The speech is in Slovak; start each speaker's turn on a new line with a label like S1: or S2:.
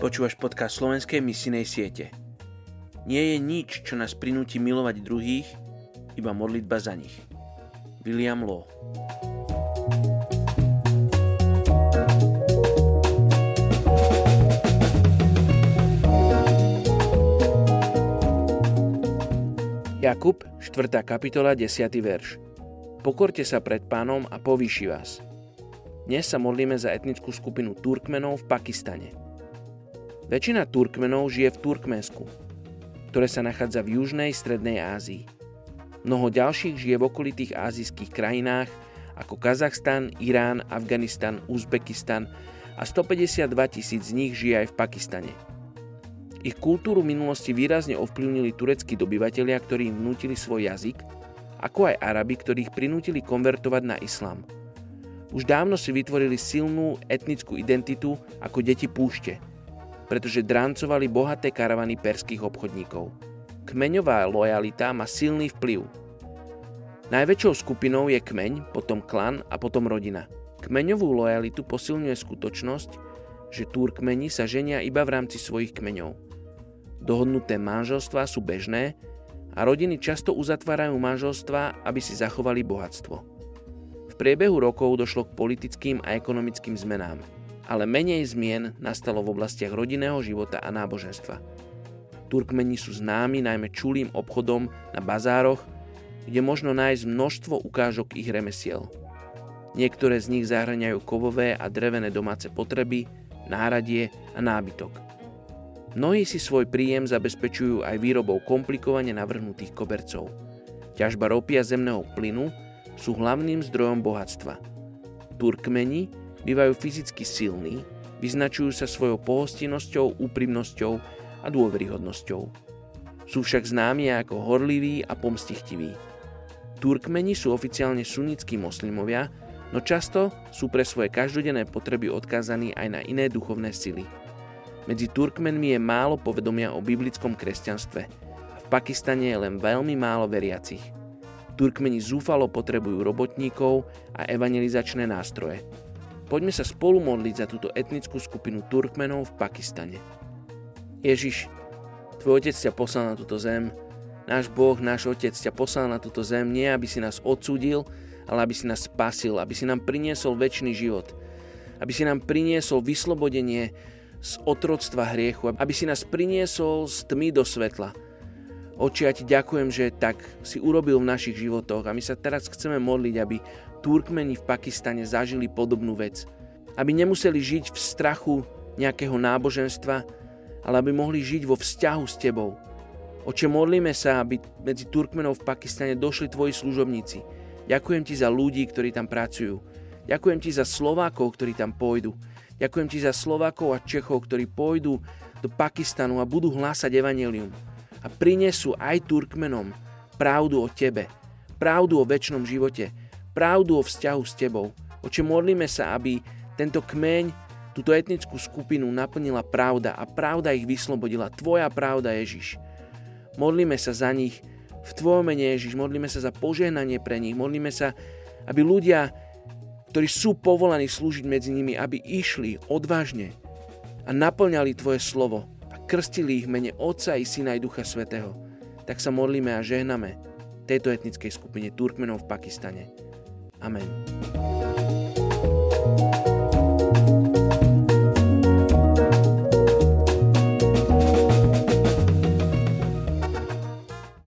S1: Počúvaš podcast slovenskej misinej siete. Nie je nič, čo nás prinúti milovať druhých, iba modlitba za nich. William Law Jakub, 4. kapitola, 10. verš. Pokorte sa pred pánom a povýši vás. Dnes sa modlíme za etnickú skupinu Turkmenov v Pakistane. Väčšina Turkmenov žije v Turkmensku, ktoré sa nachádza v južnej strednej Ázii. Mnoho ďalších žije v okolitých azijských krajinách ako Kazachstan, Irán, Afganistan, Uzbekistan a 152 tisíc z nich žije aj v Pakistane. Ich kultúru minulosti výrazne ovplyvnili tureckí dobyvatelia, ktorí im vnútili svoj jazyk, ako aj Arabi, ktorých prinútili konvertovať na islám. Už dávno si vytvorili silnú etnickú identitu ako deti púšte – pretože drancovali bohaté karavany perských obchodníkov. Kmeňová lojalita má silný vplyv. Najväčšou skupinou je kmeň, potom klan a potom rodina. Kmeňovú lojalitu posilňuje skutočnosť, že Turkmeni sa ženia iba v rámci svojich kmeňov. Dohodnuté manželstvá sú bežné a rodiny často uzatvárajú manželstva, aby si zachovali bohatstvo. V priebehu rokov došlo k politickým a ekonomickým zmenám ale menej zmien nastalo v oblastiach rodinného života a náboženstva. Turkmeni sú známi najmä čulým obchodom na bazároch, kde možno nájsť množstvo ukážok ich remesiel. Niektoré z nich zahrňajú kovové a drevené domáce potreby, náradie a nábytok. Mnohí si svoj príjem zabezpečujú aj výrobou komplikovane navrhnutých kobercov. Ťažba ropy a zemného plynu sú hlavným zdrojom bohatstva. Turkmeni Bývajú fyzicky silní, vyznačujú sa svojou pohostinnosťou, úprimnosťou a dôveryhodnosťou. Sú však známi ako horliví a pomstichtiví. Turkmeni sú oficiálne sunnickí moslimovia, no často sú pre svoje každodenné potreby odkázaní aj na iné duchovné sily. Medzi Turkmenmi je málo povedomia o biblickom kresťanstve v Pakistane je len veľmi málo veriacich. Turkmeni zúfalo potrebujú robotníkov a evangelizačné nástroje. Poďme sa spolu modliť za túto etnickú skupinu Turkmenov v Pakistane. Ježiš, tvoj otec ťa poslal na túto zem, náš Boh, náš otec ťa poslal na túto zem nie, aby si nás odsúdil, ale aby si nás spasil, aby si nám priniesol väčší život, aby si nám priniesol vyslobodenie z otroctva hriechu, aby si nás priniesol z tmy do svetla. Oči, ja ti ďakujem, že tak si urobil v našich životoch a my sa teraz chceme modliť, aby Turkmeni v Pakistane zažili podobnú vec. Aby nemuseli žiť v strachu nejakého náboženstva, ale aby mohli žiť vo vzťahu s tebou. Oče, modlíme sa, aby medzi Turkmenov v Pakistane došli tvoji služobníci. Ďakujem ti za ľudí, ktorí tam pracujú. Ďakujem ti za Slovákov, ktorí tam pôjdu. Ďakujem ti za Slovákov a Čechov, ktorí pôjdu do Pakistanu a budú hlásať evanelium. A prinesú aj Turkmenom pravdu o tebe, pravdu o väčšnom živote, pravdu o vzťahu s tebou. Oče, modlíme sa, aby tento kmeň, túto etnickú skupinu naplnila pravda a pravda ich vyslobodila. Tvoja pravda, Ježiš. Modlíme sa za nich v Tvojom mene, Ježiš. Modlíme sa za požehnanie pre nich. Modlíme sa, aby ľudia, ktorí sú povolaní slúžiť medzi nimi, aby išli odvážne a naplňali Tvoje slovo krstili ich mene Otca i Syna i Ducha Svetého. Tak sa modlíme a žehname tejto etnickej skupine Turkmenov v Pakistane. Amen.